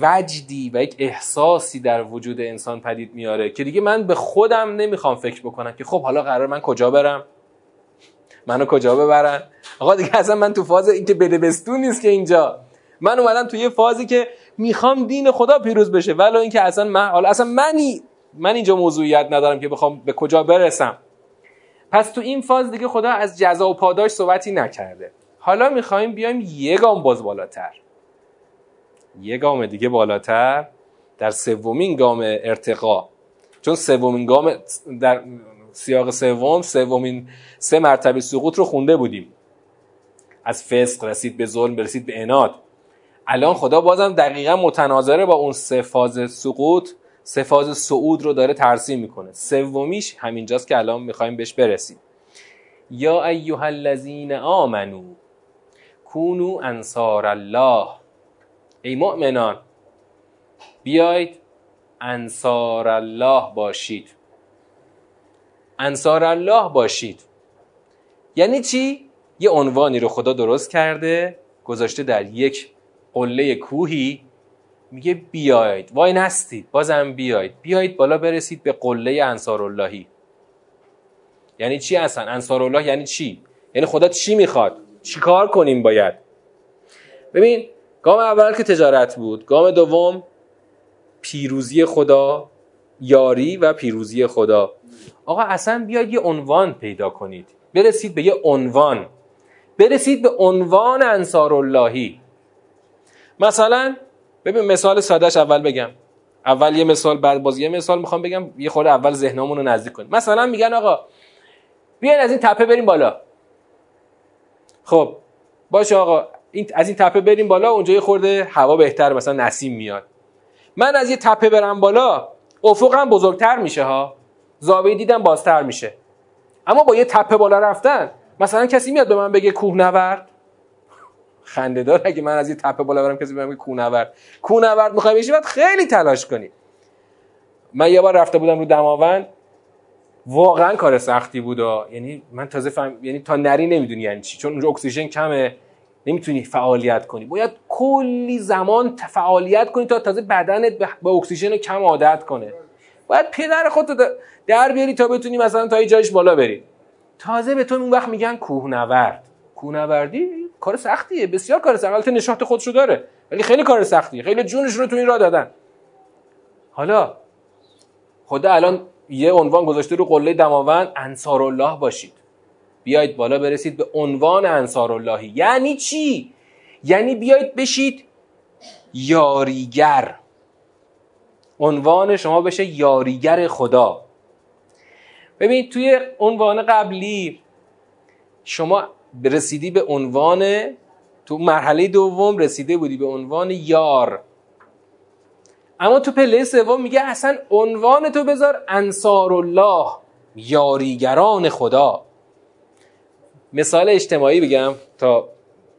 وجدی و یک احساسی در وجود انسان پدید میاره که دیگه من به خودم نمی‌خوام فکر بکنم که خب حالا قرار من کجا برم؟ منو کجا ببرن؟ آقا دیگه اصلا من تو فاز اینکه بده بستون نیست که اینجا. من اومدم تو یه فازی که می‌خوام دین خدا پیروز بشه. ولی اینکه اصلا من حالا اصلا منی من اینجا موضوعیت ندارم که بخوام به کجا برسم. پس تو این فاز دیگه خدا از جزا و پاداش صحبتی نکرده. حالا می‌خوایم بیایم یه گام باز بالاتر. یه گام دیگه بالاتر در سومین گام ارتقا. چون سومین گام در سیاق سوم سومین سه مرتبه سقوط رو خونده بودیم. از فسق رسید به ظلم رسید به اناد الان خدا بازم دقیقا متناظره با اون سه فاز سقوط. سه فاز صعود رو داره ترسیم می‌کنه. سومیش همینجاست که الان می‌خوایم بهش برسیم. یا ایها الذین آمنو کونو انصار الله. ای مؤمنان بیایید انصار الله باشید. انصار الله باشید. یعنی چی؟ یه عنوانی رو خدا درست کرده گذاشته در یک قله کوهی. میگه بیاید وای نستید. بازم بیاید بیاید بالا برسید به قله انصار اللهی یعنی چی اصلا؟ انصار الله یعنی چی؟ یعنی خدا چی می‌خواد؟ چیکار کنیم باید؟ ببین گام اول که تجارت بود گام دوم پیروزی خدا یاری و پیروزی خدا. آقا اصلا بیاید یه عنوان پیدا کنید. برسید به یه عنوان. برسید به عنوان انصار اللهی مثلا ببین مثال سادهش اول بگم. اول یه مثال بعد باز یه مثال می‌خوام بگم. یه خورده اول ذهنمون رو نزدیک کنیم. مثلا میگن آقا بیاین از این تپه بریم بالا. خب باشه آقا این از این تپه بریم بالا اونجا یه خورده هوا بهتر مثلا نسیم میاد. من از یه تپه برم بالا افقم بزرگتر میشه ها. زاویه دیدم بازتر میشه. اما با یه تپه بالا رفتن مثلا کسی میاد به من بگه کوهنورد خنده دار. اگه من از یه تپه بالا برم کسی به من بگه کوهنورد کوهنورد می‌خوای بشی؟ باید خیلی تلاش کنی. من یه بار رفته بودم رو دماوند. واقعا کار سختی بود. یعنی من تازه فهم... یعنی تا نری نمی‌دونی یعنی چی. چون اونجا اکسیژن کمه. نمی‌تونی فعالیت کنی. باید کلی زمان فعالیت کنی تا تازه بدنت به اکسیژن کم عادت کنه. باید پدر خودت در بیاری تا بتونی مثلا تا جایش بالا بری. تازه به تو اون وقت میگن کوهنورد. کوهنوردی؟ کار سختیه بسیار کار سختی البته نشاط خودشو داره ولی خیلی کار سختیه. خیلی جونش رو تو این راه دادن. حالا خدا الان یه عنوان گذاشته رو قله دماوند انصار الله باشید. بیایید بالا برسید به عنوان انصار اللهی یعنی چی؟ یعنی بیایید بشید یاریگر. عنوان شما بشه یاریگر خدا. ببینید توی عنوان قبلی شما رسیدی به عنوان تو مرحله دوم رسیده بودی به عنوان یار. اما تو پله سوم میگه اصلا عنوان تو بذار انصار الله یاریگران خدا. مثال اجتماعی بگم تا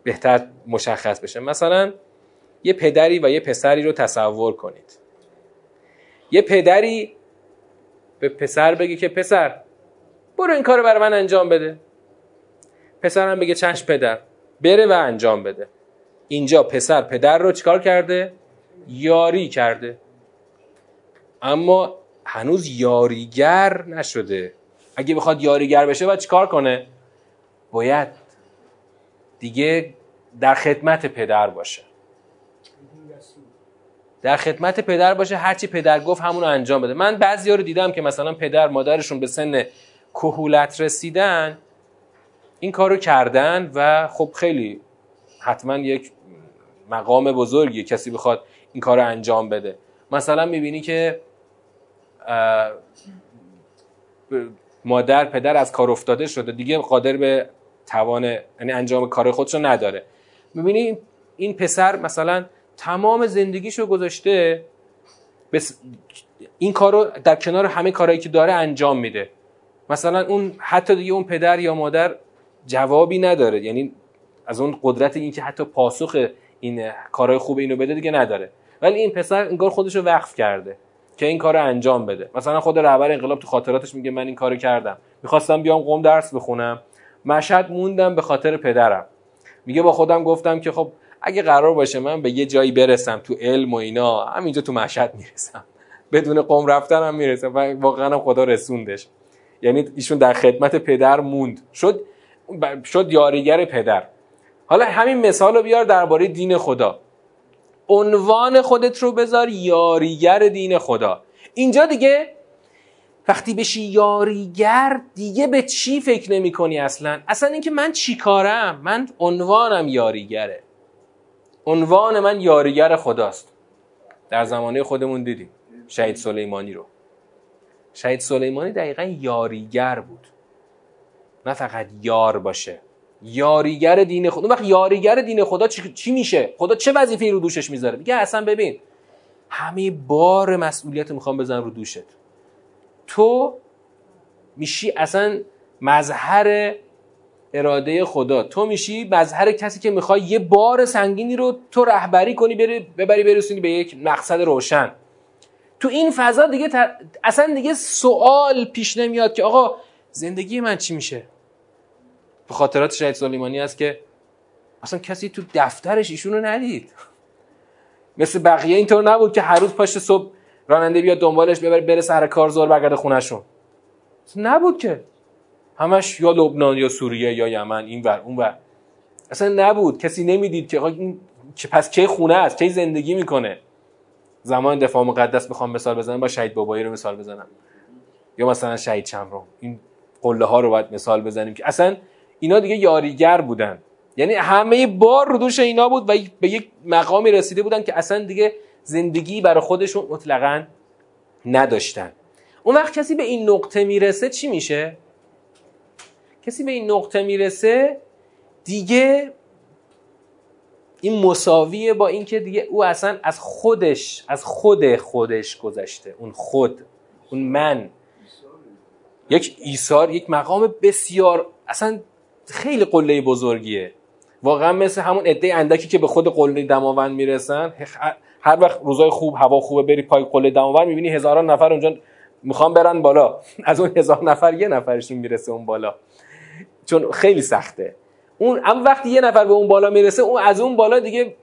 بهتر مشخص بشه. مثلا یه پدری و یه پسری رو تصور کنید. یه پدری به پسر بگه که پسر برو این کار برای من انجام بده. پسرم بگه چشم پدر. بره و انجام بده. اینجا پسر پدر رو چیکار کرده؟ یاری کرده. اما هنوز یاریگر نشده. اگه بخواد یاریگر بشه باید چیکار کنه؟ باید دیگه در خدمت پدر باشه. در خدمت پدر باشه هرچی پدر گفت همون رو انجام بده. من بعضی رو دیدم که مثلا پدر مادرشون به سن کهولت رسیدن این کارو کردن و خب خیلی حتما یک مقام بزرگی کسی بخواد این کار رو انجام بده. مثلا می‌بینی که مادر پدر از کار افتاده شده دیگه قادر به توان یعنی انجام کار خودشو نداره. می‌بینی این پسر مثلا تمام زندگیشو گذاشته بس این کارو در کنار همه کارهایی که داره انجام میده. مثلا اون حتی دیگه اون پدر یا مادر جوابی نداره. یعنی از اون قدرت این که حتی پاسخ این کارهای خوب اینو بده دیگه نداره. ولی این پسر انگار خودش رو وقف کرده که این کار انجام بده. مثلا خود رهبر انقلاب تو خاطراتش میگه من این کارو کردم. می‌خواستم بیام قوم درس بخونم. مشهد موندم به خاطر پدرم. میگه با خودم گفتم که خب اگه قرار باشه من به یه جایی برسم تو علم و اینا همینجا تو مشهد می‌رسم. بدون قوم رفتن هم می‌رسم و واقعا خدا رسوندش. یعنی ایشون در خدمت پدر موند. شد شد یاریگر پدر. حالا همین مثال رو بیار درباره دین خدا. عنوان خودت رو بذار یاریگر دین خدا. اینجا دیگه وقتی بشی یاریگر دیگه به چی فکر نمی کنی اصلا؟ اصلا اینکه من چی کارم؟ من عنوانم یاریگره. عنوان من یاریگر خداست. در زمانه خودمون دیدیم. شهید سلیمانی رو. شهید سلیمانی دقیقا یاریگر بود. نه فقط یار باشه. یاریگر دین خدا وقت یاریگر دین خدا چی, میشه؟ خدا چه وظیفه رو دوشش می‌ذاره؟ میگه اصلا ببین همه بار مسئولیت می‌خوام بزن رو دوشت. تو میشی اصلا مظهر اراده خدا. تو میشی مظهر کسی که می‌خوای یه بار سنگینی رو تو رهبری کنی بری ببری برسونی به یک مقصد روشن. تو این فضا دیگه اصلا دیگه سوال پیش نمیاد که آقا زندگی من چی میشه؟ به خاطرات شهید سلیمانی است که اصلا کسی تو دفترش ایشونو ندید. مثل بقیه اینطور نبود که هر روز پاشت صبح راننده بیاد دنبالش ببره بره سر کار زور برگرده خونهشون. نبود که. همش یا لبنان یا سوریه یا یمن این ور اون ور. اصلا نبود. کسی نمی‌دید که این پس چه خونه است؟ چه زندگی می‌کنه؟ زمان دفاع مقدس بخوام مثال بزنم با شهید بابایی رو مثال بزنم. یا مثلا شهید چمران این قله ها رو باید مثال بزنیم که اصلا اینا دیگه یاریگر بودن. یعنی همه بار رو دوش اینا بود و به یک مقامی رسیده بودن که اصلا دیگه زندگی برای خودشون مطلقا نداشتن. اون وقت کسی به این نقطه می‌رسه چی میشه؟ کسی به این نقطه می‌رسه دیگه این مساویه با اینکه دیگه او اصلا از خودش از خود خودش گذشته. اون خود اون من. یک ایثار یک مقام بسیار اصلا خیلی قله بزرگیه. واقعا مثل همون عده اندکی که به خود قله دماوند می‌رسن. هر وقت روزای خوب هوا خوبه بری پای قله دماوند می‌بینی هزاران نفر اونجا می‌خوان برن بالا. از اون هزار نفر یه نفرشون می‌رسه اون بالا. چون خیلی سخته. اون اما وقتی یه نفر به اون بالا می‌رسه اون از اون بالا دیگه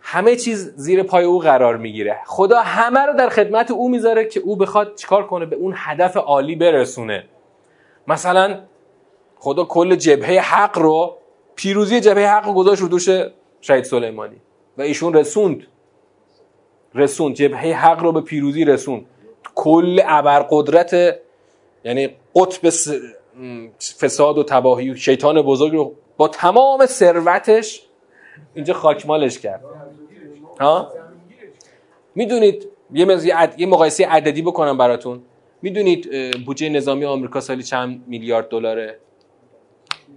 همه چیز زیر پای او قرار می‌گیره. خدا همه رو در خدمت او می‌ذاره که او بخواد چیکار کنه به اون هدف عالی برسونه. مثلا خدا کل جبهه حق رو پیروزی جبهه حق رو گذاشت رو دوش شهید سلیمانی. و ایشون رسوند. رسوند. جبهه حق رو به پیروزی رسوند. کل ابرقدرت یعنی قطب فساد و تباهی و شیطان بزرگ رو با تمام ثروتش اینجا خاکمالش کرد. ها؟ می‌دونید یه مقایسه عددی بکنم براتون. می‌دونید بودجه نظامی آمریکا سالی چند میلیارد دلاره؟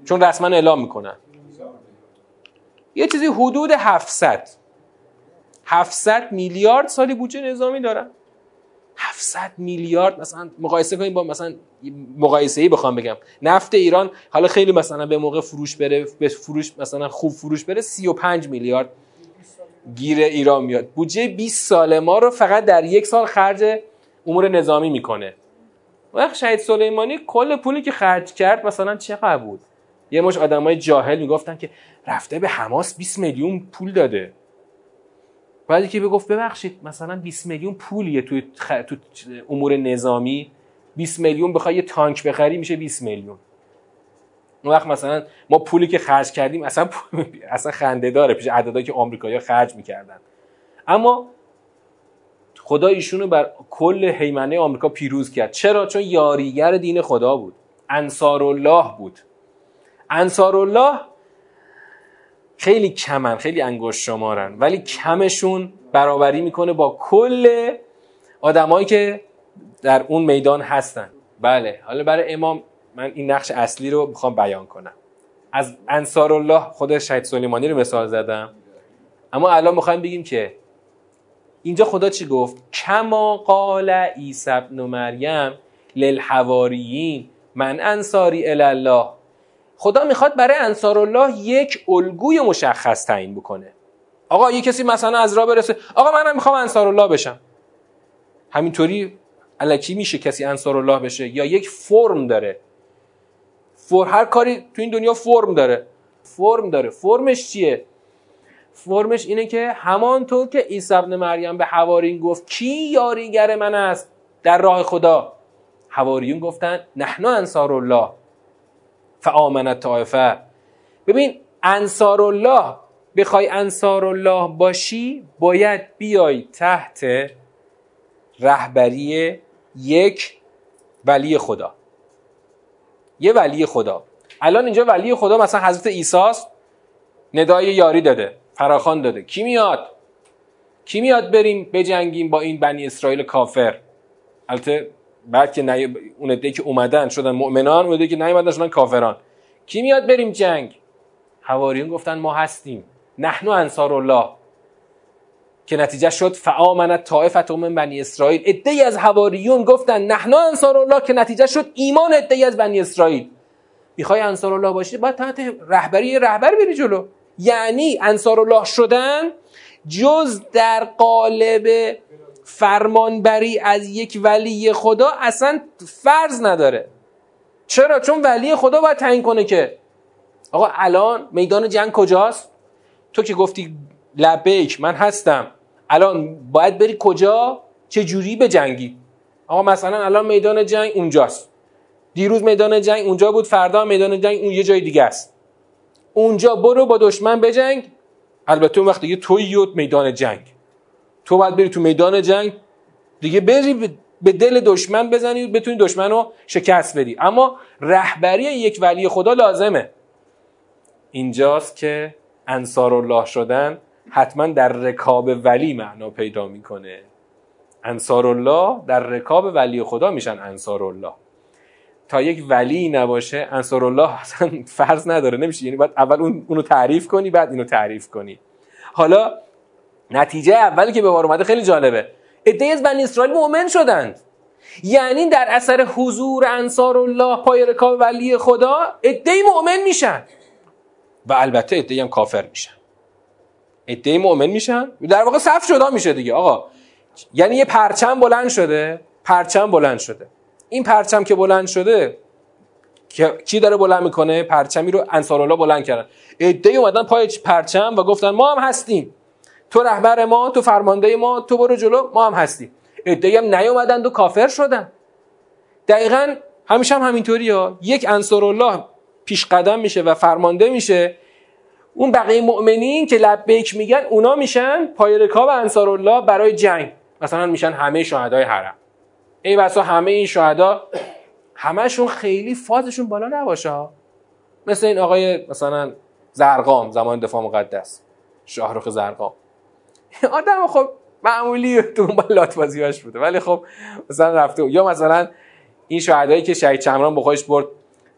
چون رسما اعلام می‌کنن. یه چیزی حدود 700 700 میلیارد سالی بودجه نظامی دارن. 700 میلیارد مثلا مقایسه کنیم با مثلا مقایسه ای بخوام بگم. نفت ایران حالا خیلی مثلا به موقع فروش بره به فروش مثلا خوب فروش بره 35 میلیارد گیر ایران میاد. بودجه 20 سال ما رو فقط در یک سال خرج امور نظامی می‌کنه. وقت شهید سلیمانی کل پولی که خرج کرد مثلا چقدر بود؟ یه مش آدمای جاهل می‌گفتن که رفته به حماس 20 میلیون پول داده. بعدی که بگفت ببخشید مثلا 20 میلیون پولیه تو, تو امور نظامی. 20 میلیون بخوای یه تانک بخری میشه 20 میلیون. اون وقت مثلا ما پولی که خرج کردیم اصلا اصلا خنده داره پیش عددهایی که آمریکایی‌ها خرج می‌کردن. اما خدا ایشونو بر کل حیمنه آمریکا پیروز کرد. چرا؟ چون یاریگر دین خدا بود. انصار الله بود. انصار الله خیلی کمن خیلی انگشت شمارن ولی کمشون برابری می‌کنه با کل آدمایی که در اون میدان هستن. بله حالا برای امام من این نقش اصلی رو می‌خوام بیان کنم. از انصار الله خود شهید سلیمانی رو مثال زدم. اما الان می‌خوایم بگیم که اینجا خدا چی گفت؟ کما قال عیسی ابن مریم للحواریین من انصاری الله. خدا می‌خواد برای انصار الله یک الگوی مشخص تعیین بکنه. آقا یه کسی مثلا از راه برسه آقا منم می‌خوام انصار الله بشم. همینطوری علکی میشه کسی انصار الله بشه یا یک فرم داره. فور هر کاری تو این دنیا فرم داره. فرم داره. فرمش چیه؟ فرمش اینه که همانطور که عیسی ابن مریم به حوارین گفت کی یاریگر من است؟ در راه خدا. حواریون گفتن نحن انصار الله فآمنت طائفه. ببین انصار الله بخوای انصار الله باشی باید بیای تحت رهبری یک ولی خدا. یه ولی خدا. الان اینجا ولی خدا مثلا حضرت ایساست ندای یاری داده فراخان داده. کی میاد؟ کی میاد بریم بجنگیم با این بنی اسرائیل کافر؟ البته بعد که نی... اون عده که اومدن شدن مؤمنان اون عده که نیومدن شدن کافران. کی میاد بریم جنگ؟ حواریون گفتن ما هستیم. نحن انصار الله که نتیجه شد فآمنت طائفه من بنی اسرائیل. عده از حواریون گفتن نحن انصار الله که نتیجه شد ایمان عده از بنی اسرائیل. می‌خوای انصار الله باشی؟ باید تحت رهبری رهبر بری جلو. یعنی انصار الله شدن جز در قالب فرمانبری از یک ولی خدا اصلا فرض نداره. چرا؟ چون ولی خدا باید تعیین کنه که آقا الان میدان جنگ کجاست؟ تو که گفتی لبیک من هستم. الان باید بری کجا؟ چه جوری به جنگی؟ آقا مثلا الان میدان جنگ اونجاست. دیروز میدان جنگ اونجا بود فردا میدان جنگ اون یه جای دیگه است. اونجا برو با دشمن بجنگ. البته اون وقت دیگه توی میدان جنگ. تو باید بری تو میدان جنگ. دیگه بری به دل دشمن بزنی بتونی دشمن رو شکست بدی. اما رهبری یک ولی خدا لازمه. اینجاست که انصار الله شدن حتما در رکاب ولی معنا پیدا می‌کنه. انصار الله در رکاب ولی خدا میشن انصار الله تا یک ولی نباشه انصار الله اصلا فرض نداره. نمیشه. یعنی باید اول اون اونو تعریف کنی بعد اینو تعریف کنی. حالا نتیجه اولی که به بار اومده خیلی جالبه. عده از بنی اسرائیل مؤمن شدند. یعنی در اثر حضور انصار الله پای رکاب ولی خدا عده مؤمن میشن. و البته عده هم کافر میشن. عده مؤمن میشن؟ در واقع صف شده میشه دیگه. آقا یعنی یه پرچم بلند شده پرچم بلند شده. این پرچم که بلند شده کی داره بلند می‌کنه؟ پرچمی رو انصار الله بلند کردن. عده اومدن پای پرچم و گفتن ما هم هستیم. تو رهبر ما تو فرمانده ما تو برو جلو ما هم هستیم. عده هم نیومدند و کافر شدن. دقیقا همیشه هم همینطوری ها. یک انصار الله پیش قدم میشه و فرمانده میشه. اون بقیه مؤمنین که لبیک میگن اونا میشن پای رکاب انصار الله برای جنگ. مثلا میشن همه شهدای حرم. ای بسا همه این شهدا همهشون خیلی فازشون بالا نباشه مثل این آقای مثلا ضرغام زمان دفاع مقدس. شاهرخ ضرغام. آدم خب معمولی تو اون لات بوده. ولی خب مثلا رفته یا مثلا این شهدایی که شهید چمران با خودش برد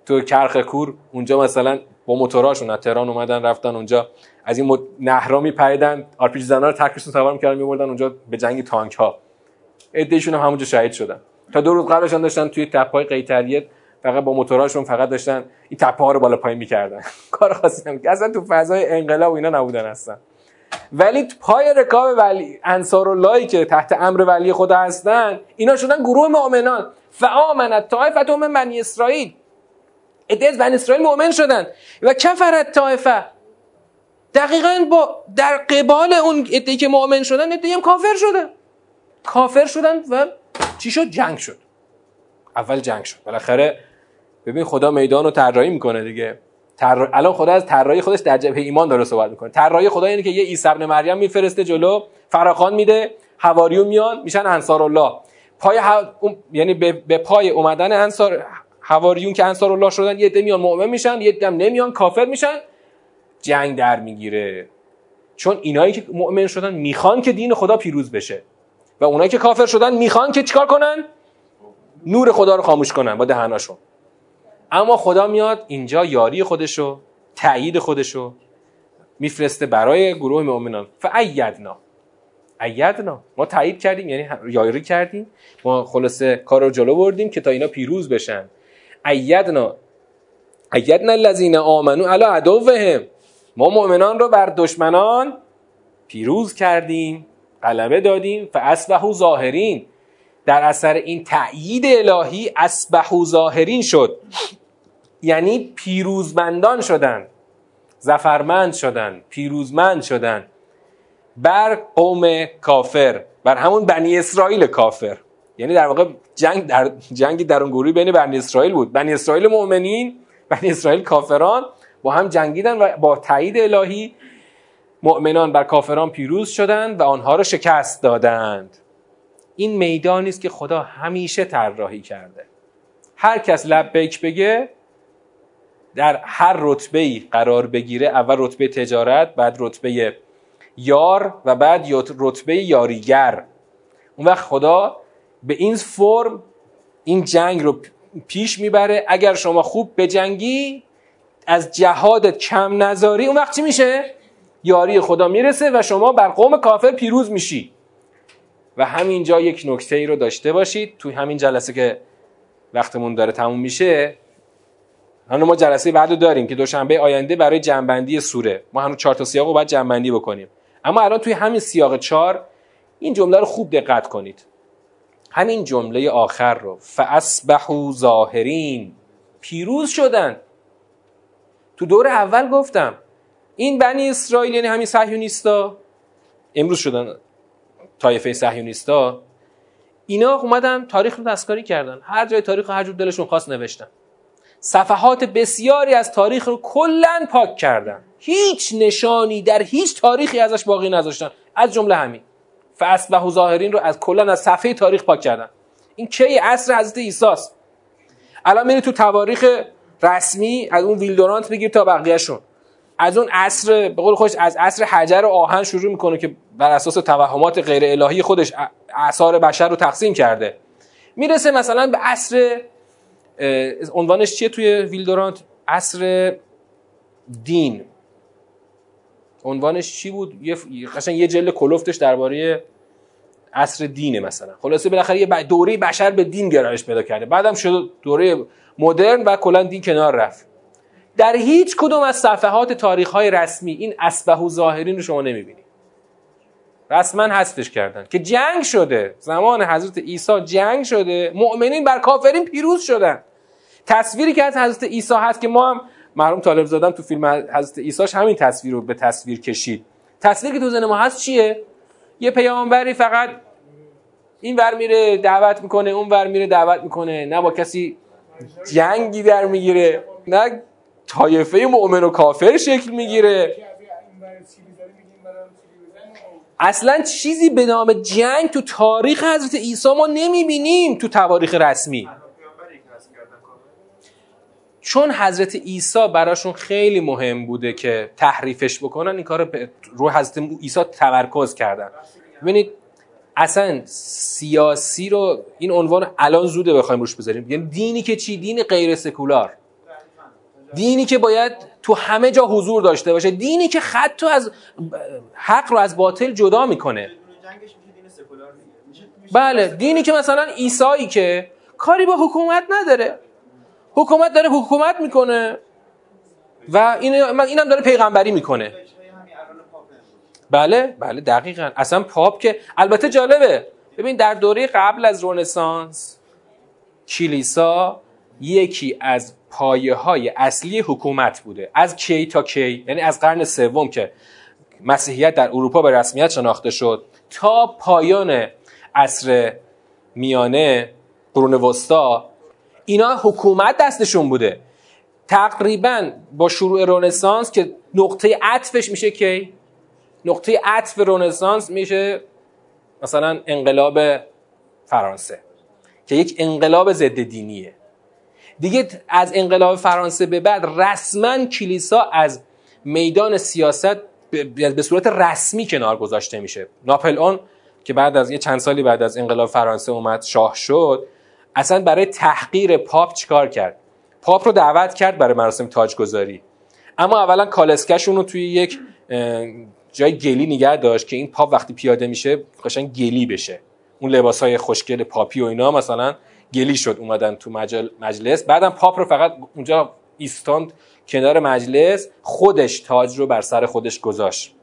تو کرخه کور اونجا مثلا با موتوراشون از تهران اومدن رفتن اونجا. از این نهرا میپریدن آرپی‌جی زنا رو ترکشون سوار می‌کردن میبردن اونجا به جنگ تانک ها ادهشون هم همونجا شهید شدن. تا دو روز قبلش داشتن توی تپهای قیتریت فقط با موتوراشون فقط داشتن این تپه ها رو بالا پایین می‌کردن. کار خاصی نمی‌کردن اصلا تو فضای انقلاب اینا نبودن هستن ولی پای رکاب ولی انصار اللهی که تحت امر ولی خدا هستن اینا شدن گروه مؤمنان. فآمنت طائفه من اسرائیل. عده از بنی اسرائیل مؤمن شدن. و کفرت طائفه دقیقا با در قبال اون عده که مؤمن شدن عده هم کافر شدن کافر شدن و چی شد؟ جنگ شد. اول جنگ شد. بالاخره ببین خدا میدان رو طراحی می‌کنه دیگه. تر... الان خدا از طراحی خودش در جبهه ایمان داره صحبت می‌کنه. طراحی خدا یعنی که یه عیسی ابن مریم میفرسته جلو فراخان میده حواریون میان میشن انصار الله پای ح... یعنی به... به پای اومدن انصار حواریون که انصار الله شدن یه عده میان مؤمن میشن یه عده نمیان کافر میشن. جنگ در می‌گیره. چون اینایی که مؤمن شدن می‌خوان که دین خدا پیروز بشه. و اونایی که کافر شدن می‌خوان که چیکار کنن؟ نور خدا رو خاموش کنن. با دهناشون. اما خدا میاد اینجا یاری خودشو تایید خودشو میفرسته برای گروه مؤمنان. فایدنا ایدنا ما تایید کردیم یعنی یاری کردیم. ما خلاصه کار رو جلو بردیم که تا اینا پیروز بشن. ایدنا ایدنا الذین آمنو علی عدوهم. ما مؤمنان رو بر دشمنان پیروز کردیم غلبه دادیم. فاصبحوا ظاهرین. در اثر این تأیید الهی اسبحو ظاهرین شد. یعنی پیروزمندان شدن زفرمند شدن پیروزمند شدن بر قوم کافر بر همون بنی اسرائیل کافر. یعنی در واقع جنگ در جنگی در اون گروهی بین بنی اسرائیل بود. بنی اسرائیل مؤمنین بنی اسرائیل کافران با هم جنگیدن و با تایید الهی مؤمنان بر کافران پیروز شدند و آنها را شکست دادند. این میدانی است که خدا همیشه طراحی کرده. هر کس لبیک بگه در هر رتبه ای قرار بگیره اول رتبه تجارت بعد رتبه یار و بعد رتبه یاریگر. اون وقت خدا به این فرم این جنگ رو پیش می‌بره. اگر شما خوب بجنگی از جهادت کم نذاری اون وقت چی میشه؟ یاری خدا می‌رسه و شما بر قوم کافر پیروز میشی. و همینجا یک نکته ای رو داشته باشید. توی همین جلسه که وقتمون داره تموم میشه حالا ما جلسه بعد داریم که دوشنبه آینده برای جنبندی سوره. ما هنوز چهار تا سیاق رو باید جنبندی بکنیم. اما الان توی همین سیاق چهار این جمله رو خوب دقت کنید. همین جمله آخر رو. فاسبحوا ظاهرین. پیروز شدن. تو دور اول گفتم این بنی اسرائیل یعنی همین صهیونیستا امروز شدن طایفه صهیونیستا اینا اومدن تاریخ رو دستکاری کردن. هر جای تاریخ هر جور دلشون خواست نوشتن. صفحات بسیاری از تاریخ رو کلا پاک کردن. هیچ نشانی در هیچ تاریخی ازش باقی نذاشتن. از جمله همین. و ظاهرین رو از کلا از صفحه تاریخ پاک کردن. این کی عصر حضرت عیسی است الان میری تو تواریخ رسمی از اون ویلدورانت بگیر تا بقیهشون. از اون عصر به قول خوش از عصر حجر و آهن شروع می‌کنه که بر اساس توهمات غیر الهی خودش اثار بشر رو تقسیم کرده. می‌رسه مثلا به عصر عنوانش چیه توی ویلدورانت؟ عصر دین. عنوانش چی بود؟ یه یه جلد کلفتش درباره عصر دینه مثلا. خلاصه بالاخره یه دوره بشر به دین گرایش پیدا کرده. بعدم شد دوره مدرن و کلا دین کنار رفت. در هیچ کدوم از صفحات تاریخ های رسمی این اسبه و ظاهرین رو شما نمی‌بینید رسما حذفش کردن. که جنگ شده. زمان حضرت عیسی جنگ شده. مؤمنین بر کافرین پیروز شدن. تصویری که از حضرت عیسی هست که ما هم مرحوم طالب زادم تو فیلم حضرت عیساش همین تصویر رو به تصویر کشید. تصویری که تو ذهن ما هست چیه؟ یه پیامبری فقط این ور میره دعوت می‌کنه اون ور میره دعوت می‌کنه. نه با کسی جنگی در می‌گیره نه طایفه مؤمن و کافر شکل می‌گیره. اصلا چیزی به نام جنگ تو تاریخ حضرت عیسی ما نمی‌بینیم تو تواریخ رسمی. چون حضرت عیسی براشون خیلی مهم بوده که تحریفش بکنن این کار رو حضرت عیسی تمرکز کردن. ببینید اصلا سیاسی رو این عنوان الان زوده بخوایم روش بذاریم. یعنی دینی که چی؟ دین غیر سکولار. دینی که باید تو همه جا حضور داشته باشه. دینی که خط از حق رو از باطل جدا می‌کنه. بله دینی که مثلا ایسایی که کاری با حکومت نداره. حکومت داره حکومت می‌کنه. و این اینم داره پیغمبری می‌کنه. بله بله دقیقا. اصلا پاپ که البته جالبه. ببین در دوره قبل از رونسانس کلیسا یکی از پایه های اصلی حکومت بوده. از کی تا کی؟ یعنی از قرن سوم که مسیحیت در اروپا به رسمیت شناخته شد. تا پایان عصر میانه قرون وسطا اینا حکومت دستشون بوده. تقریبا با شروع رنسانس که نقطه عطفش میشه کی؟ نقطه عطف رنسانس میشه مثلا انقلاب فرانسه که یک انقلاب ضد دینیه. دیگه از انقلاب فرانسه به بعد رسما کلیسا از میدان سیاست به صورت رسمی کنار گذاشته میشه. ناپلئون که بعد از یه چند سالی بعد از انقلاب فرانسه اومد شاه شد اصلا برای تحقیر پاپ چیکار کرد؟ پاپ رو دعوت کرد برای مراسم تاجگذاری. اما اولا کالسکشون رو توی یک جای گلی نگه داشت که این پاپ وقتی پیاده میشه قشنگ گلی بشه. اون لباس های خوشگل پاپی و اینا مثلا گلی شد اومدن تو مجل مجلس. بعدم پاپ رو فقط اونجا ایستاند کنار مجلس خودش تاج رو بر سر خودش گذاشت.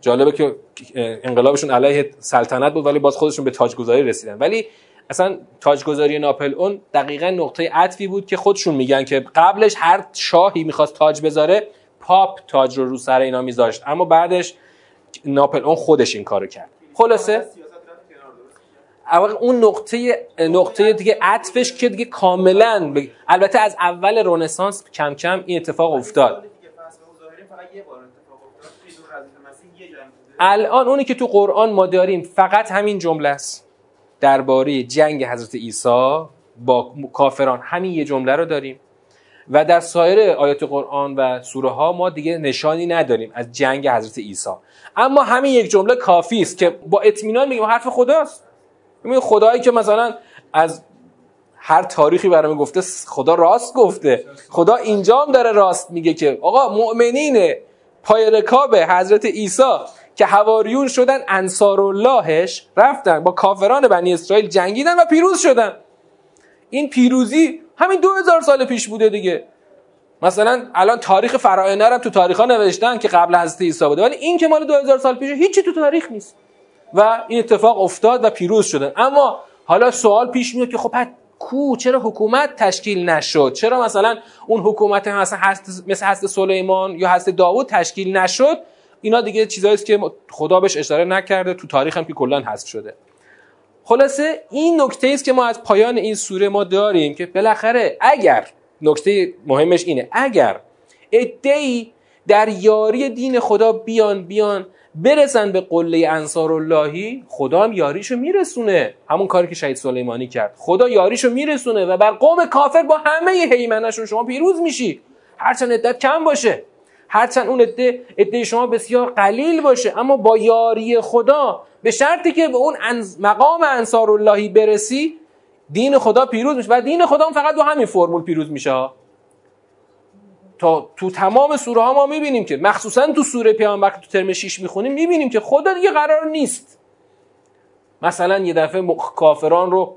جالبه که انقلابشون علیه سلطنت بود ولی باز خودشون به تاجگذاری رسیدن. ولی اصلا تاجگذاری ناپل اون دقیقا نقطه عطفی بود که خودشون میگن که قبلش هر شاهی می‌خواست تاج بذاره پاپ تاج رو رو سر اینا میذاشت. اما بعدش ناپل اون خودش این کارو کرد. خلاصه؟ اون نقطه نقطه دیگه عطفش که دیگه کاملا البته از اول رنسانس کم کم این اتفاق افتاد. الان اونی که تو قرآن ما داریم فقط همین جمله است. درباره جنگ حضرت عیسی با کافران همین یه جمله رو داریم. و در سایر آیات قرآن و سوره ها ما دیگه نشانی نداریم از جنگ حضرت عیسی. اما همین یک جمله کافی است که با اطمینان میگیم حرف خداست. میگیم خدایی که مثلا از هر تاریخی برای گفته خدا راست گفته. خدا اینجام داره راست میگه که آقا مؤمنین پای رکاب حضرت عیسی. که هواریون شدن انصار اللهش رفتن با کافران بنی اسرائیل جنگیدن و پیروز شدن. این پیروزی همین دو هزار سال پیش بوده دیگه. مثلا الان تاریخ فراعنه هم تو تاریخ ها نوشتن که قبل حضرت عیسی بوده. ولی این که مال 2000 سال پیشه هیچی تو تاریخ نیست. و این اتفاق افتاد و پیروز شدن. اما حالا سوال پیش میاد که خب کو؟ چرا حکومت تشکیل نشد؟ چرا مثلا اون حکومت مثلا مثل حضرت سلیمان یا حضرت داوود تشکیل نشد؟ اینا دیگه چیزایی است که خدا بهش اشاره نکرده تو تاریخ هم که کلا حذف شده. خلاصه این نکته است که ما از پایان این سوره ما داریم که بالاخره اگر نکته مهمش اینه اگر ادعی در یاری دین خدا بیان بیان برسن به قله انصار اللهی خدا هم یاریشو میرسونه. همون کاری که شهید سلیمانی کرد. خدا یاریشو میرسونه و بر قوم کافر با همه هیمنشون شما پیروز میشی. هرچند عدت کم باشه. هرچند اون عده عده شما بسیار قلیل باشه اما با یاری خدا به شرطی که به اون مقام انصار اللهی برسی دین خدا پیروز میشه. و دین خدا هم فقط با همین فرمول پیروز میشه تا تو تمام سوره ها ما می‌بینیم که مخصوصا تو سوره پیامبر تو ترم 6 می‌خونیم می‌بینیم که خدا دیگه قرار نیست. مثلا یه دفعه کافران رو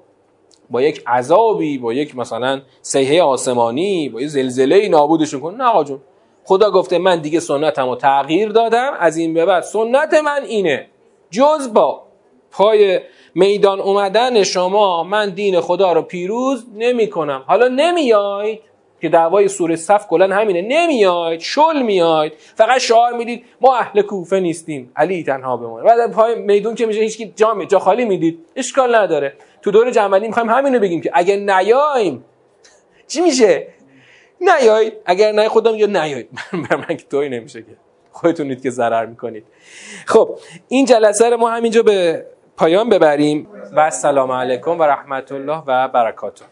با یک عذابی با یک مثلا سیحه آسمانی با یک زلزله نابودشون کنه. نه آقا جون خدا گفته من دیگه سنتم رو تغییر دادم از این به بعد سنت من اینه. جز با پای میدان اومدن شما من دین خدا رو پیروز نمی کنم حالا نمیاید که دعوای سوره صف کلا همینه. نمیاید شل میاید فقط شعار می‌دید ما اهل کوفه نیستیم. علی تنها بمونه. بعد پای میدون که میشه هیچ جا جا خالی می‌دید. اشکال نداره. تو دور جمعی می‌خوایم همینو بگیم که اگه نیایم چی میشه؟ نیایید اگر نه خودم یا نیایید من من که توی نمیشه که. خودتونید که ضرر می‌کنید. خب این جلسه رو ما همینجا به پایان ببریم. و السلام علیکم و رحمت الله و برکاته.